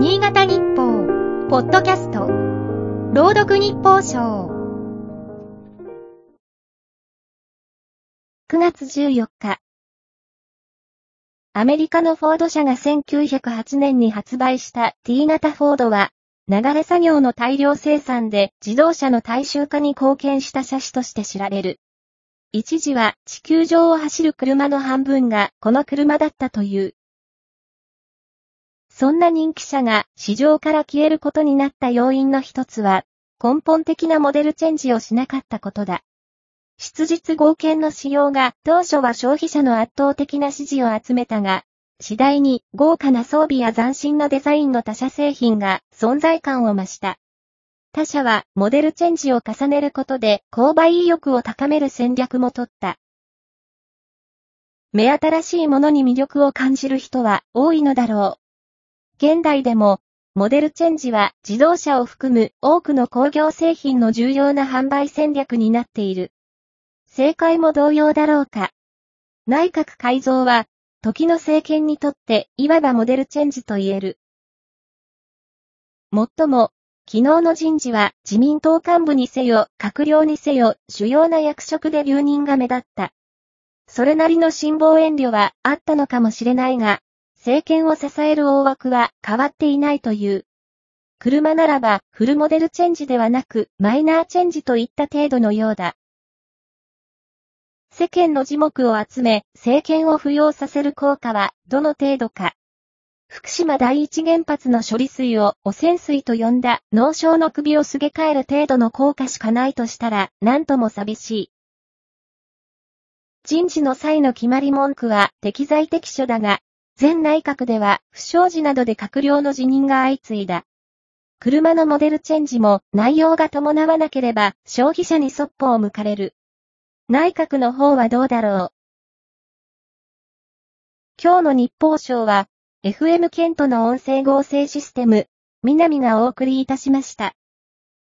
新潟日報、ポッドキャスト、朗読日報賞。9月14日。アメリカのフォード社が1908年に発売した T 型フォードは、流れ作業の大量生産で自動車の大衆化に貢献した車種として知られる。一時は地球上を走る車の半分がこの車だったという。そんな人気車が市場から消えることになった要因の一つは、根本的なモデルチェンジをしなかったことだ。質実合憲の仕様が当初は消費者の圧倒的な支持を集めたが、次第に豪華な装備や斬新なデザインの他社製品が存在感を増した。他社はモデルチェンジを重ねることで購買意欲を高める戦略も取った。目新しいものに魅力を感じる人は多いのだろう。現代でも、モデルチェンジは自動車を含む多くの工業製品の重要な販売戦略になっている。正解も同様だろうか。内閣改造は、時の政権にとっていわばモデルチェンジと言える。もっとも、昨日の人事は自民党幹部にせよ、閣僚にせよ、主要な役職で留任が目立った。それなりの辛抱遠慮はあったのかもしれないが、政権を支える大枠は変わっていないという。車ならばフルモデルチェンジではなくマイナーチェンジといった程度のようだ。世間の字目を集め政権を浮揚させる効果はどの程度か。福島第一原発の処理水を汚染水と呼んだ農省の首をすげ替える程度の効果しかないとしたら何とも寂しい。人事の際の決まり文句は適材適所だが、前内閣では不祥事などで閣僚の辞任が相次いだ。車のモデルチェンジも内容が伴わなければ消費者にそっぽを向かれる。内閣の方はどうだろう。今日の日報賞は FM ケントの音声合成システム、南がお送りいたしました。